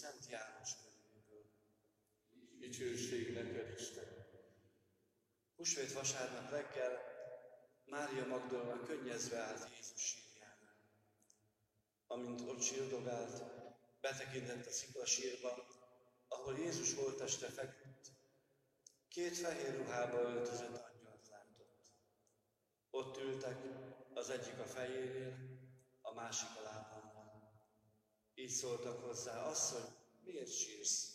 Szent János könyvéből. Dicsőség neked, Isten. Húsvét vasárnap reggel Mária Magdolna könnyezve állt Jézus sírjánál. Amint ott sírdogált, betekintett a sziklasírba, ahol Jézus holteste feküdt. Két fehér ruhába öltözött angyalt látott. Ott ültek, az egyik a fejénél, a másik a lábánál. Így szóltak hozzá, asszony, miért sírsz?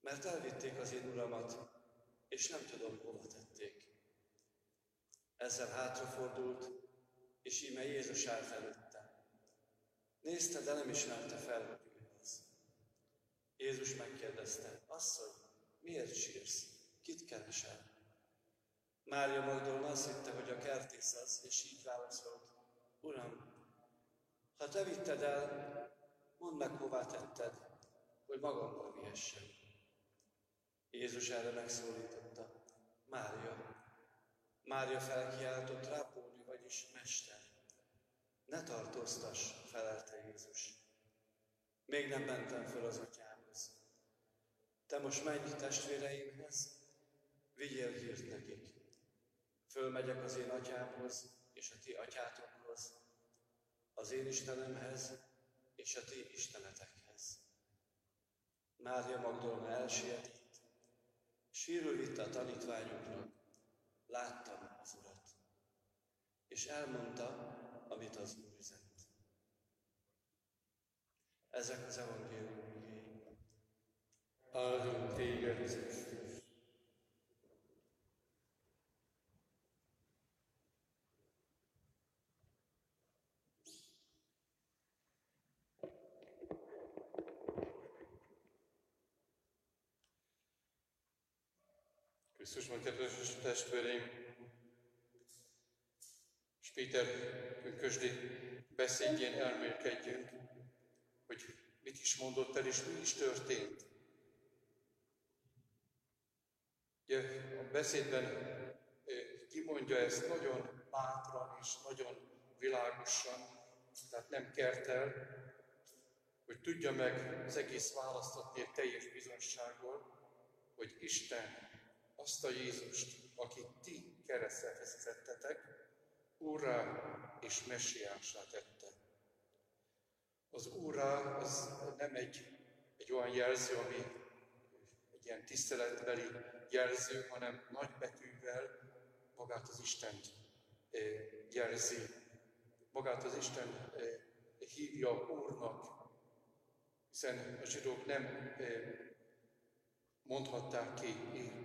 Mert elvitték az én uramat, és nem tudom, hova tették. Ezzel hátrafordult, és íme Jézus állt előtte. Nézte, de nem ismerte fel, hogy ő az. Jézus megkérdezte, asszony, miért sírsz? Kit keresel? Mária Magdolna azt hitte, hogy a kertész az, és így válaszolt, Uram, ha te vitted el, mondd meg, hová tetted, hogy magammal vihessem. Jézus erre megszólította, Mária. Mária felkiáltott, rápóni, vagyis Mester. Ne tartóztass, felelte Jézus. Még nem mentem föl az atyámhoz. Te most menj testvéreimhez, vigyél hírt nekik. Fölmegyek az én atyámhoz és a ti atyátokhoz, az én Istenemhez és a ti istenetekhez. Mária Magdolna elsietít, sírul vitte a tanítványoknak, láttam az Urat, és elmondta, amit az Úr üzent. Ezek az evangéliumi Áldunk téged, Jézus. Krisztusban, kedves testvéreim, és Péter Pünkösdi beszédjén elmélkedjünk, hogy mit is mondott el, és mi is történt. Ugye a beszédben kimondja ezt nagyon bátran és nagyon világosan, tehát nem kertel, hogy tudja meg az egész választatni teljes bizonsággal, hogy Isten azt a Jézust, akit ti keresztre feszítettetek, Úrá és Messiásá tette. Az Úrá az nem egy, egy olyan jelző, ami egy ilyen tiszteletbeli jelző, hanem nagy betűvel magát az Istent jelzi. Magát az Isten hívja Úrnak, hiszen a zsidók nem mondhatták ki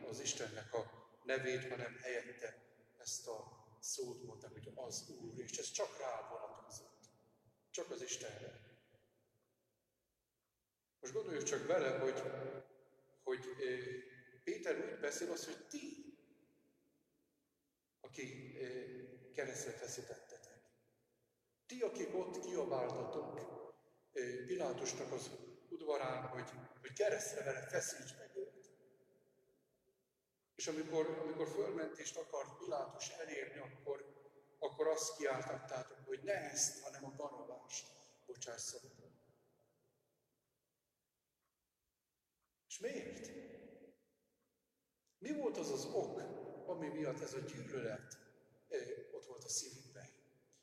az Istennek a nevét, hanem helyette ezt a szót mondták, hogy az Úr, és ez csak rá vonatkozott. Csak az Istenre. Most gondoljuk csak bele, hogy, hogy Péter úgy beszél az, hogy ti, aki keresztre feszítettetek. Ti, akik ott kiabáltatok Pilátusnak az udvarán, hogy, hogy keresztre vele feszíts meg őt. És amikor, amikor fölmentést akart Pilátus elérni, akkor, akkor azt kiáltattátok, hogy ne ezt, hanem a barabást bocsáss szabadon. És miért? Mi volt az az ok, ami miatt ez a gyűlölet ott volt a szívükben?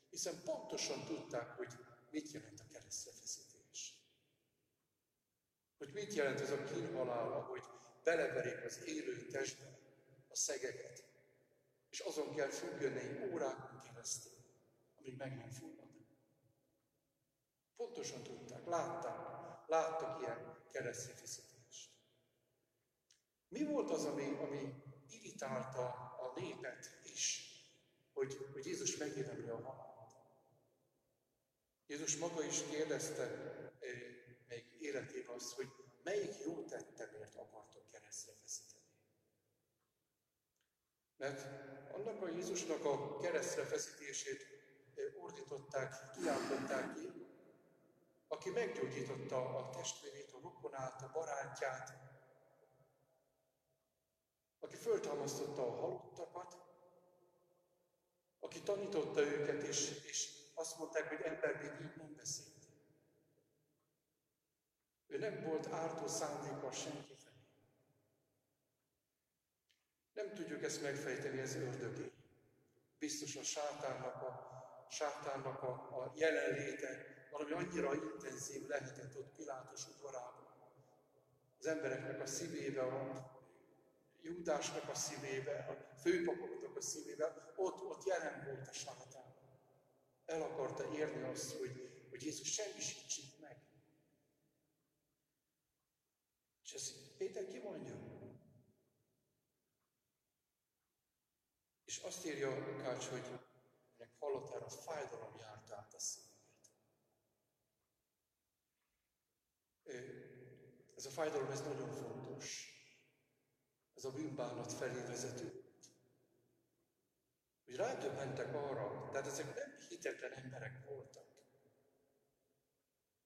Hiszen pontosan tudták, hogy mit jelent a keresztre feszítés. Hogy mit jelent ez a kínhalál, hogy beleverik az élő testbe szegeket, és azon kell függönni órákon keresztül, amíg meg nem fullad. Pontosan tudták, látták, láttak ilyen keresztre feszítést. Mi volt az, ami, ami irritálta a népet is, hogy, hogy Jézus megérdemli a halált? Jézus maga is kérdezte eh, még életében azt, hogy melyik jó tettemért akartok keresztre feszíteni. Mert annak a Jézusnak a keresztre feszítését ordították, kiáltották ki, aki meggyógyította a testvérét, a rokonát, a barátját, aki föltámasztotta a halottakat, aki tanította őket, és, és azt mondták, hogy ember még így nem beszélt. Ő nem volt ártó szándéka senki felé. Nem tudjuk ezt megfejteni, ez ördögé. Biztos a sátánnak a, sátánnak a, a jelenléte valami annyira intenzív lehetett ott Pilátus udvarában. Az embereknek a szívébe, a Júdásnak a szívébe, a főpapoknak a szívébe, ott, ott jelen volt a sátán. El akarta érni azt, hogy, hogy Jézus semmisítsék meg. És ezt Péter kimondja. És azt írja Lukács, hogy ennek halottára fájdalom járt át a szívét. Ez a fájdalom, ez nagyon fontos. Ez a bűnbánat felé vezető. Hogy rádöbbentek arra, tehát ezek nem hitetlen emberek voltak.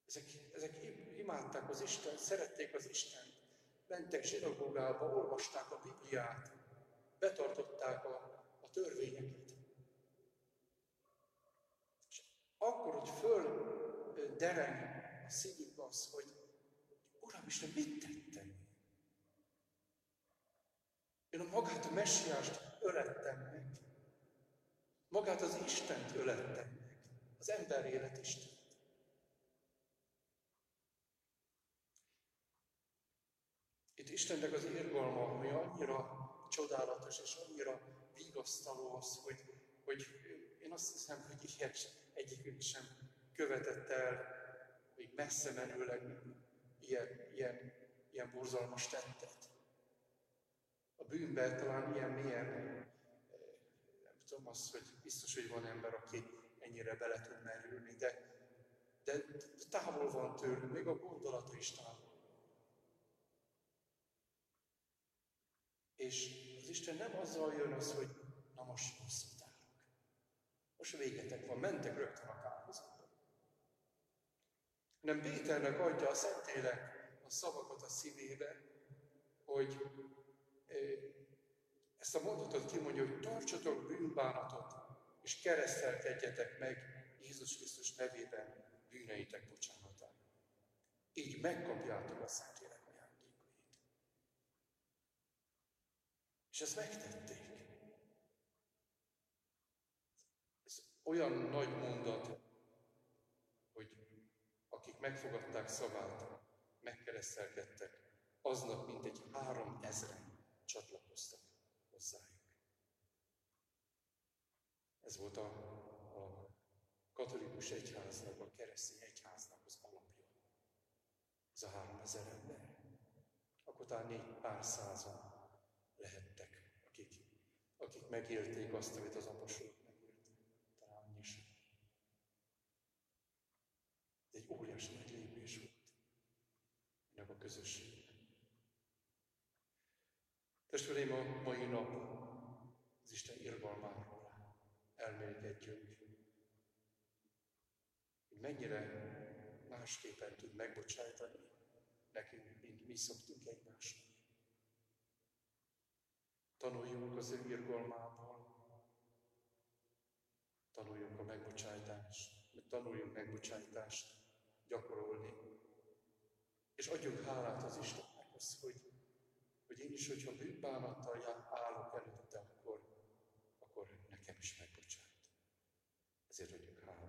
Ezek, ezek imádták az Isten, szerették az Isten, mentek zsinagógába, olvasták a Bibliát, betartották a törvényeket. És akkor, hogy föl dereng a szívükbe az, hogy Uram Isten, mit tettem? Én a magát a messiást ölettem meg. Magát az Istent ölettem meg. Az ember élet Istent. Itt Istennek az érgalma, ami annyira csodálatos és annyira vigasztaló az, hogy, hogy én azt hiszem, hogy ilyet egyikünk sem követett el, még messze menőleg ilyen, ilyen, ilyen borzalmas tettet. A bűnben talán ilyen milyen, nem tudom azt, hogy biztos, hogy van ember, aki ennyire bele tud merülni, de, de távol van tőlünk, még a gondolata is távol. És az Isten nem azzal jön az, hogy most rosszul állok. Most végetek van, mentek rögtön a kárhozatba. Nem Péternek adja a Szentlélek a szavakat a szívébe, hogy ezt a mondatot kimondja, hogy tartsatok bűnbánatot, és keresztelkedjetek meg Jézus Krisztus nevében bűneitek bocsánatát. Így megkapjátok a Szentlélek ajándékait. És ezt megtették. Ez olyan nagy mondat, hogy akik megfogadták szavát, megkeresztelkedtek, aznap mintegy három ezren csatlakoztak hozzájuk. Ez volt a, a katolikus egyháznak, a keresztény egyháznak az alapja. Ez a három ezer ember. Akkor talán négy pár százan lehettek, akik, akik megélték azt, amit az apostolok megéltek. Talán annyi sem. Ez egy óriási nagy lépés volt ennek a közösség. Testvéreim, a mai nap az Isten irgalmáról elmélkedjünk. Hogy mennyire másképpen tud megbocsájtani nekünk, mint mi szoktunk egymásnak. Tanuljunk az ő irgalmából, tanuljunk a megbocsájtást, tanuljunk megbocsájtást gyakorolni, és adjunk hálát az Istennek az, hogy én is, hogyha bűnbánattal állok előtte, akkor, akkor nekem is megbocsát. Ezért adjuk hálát.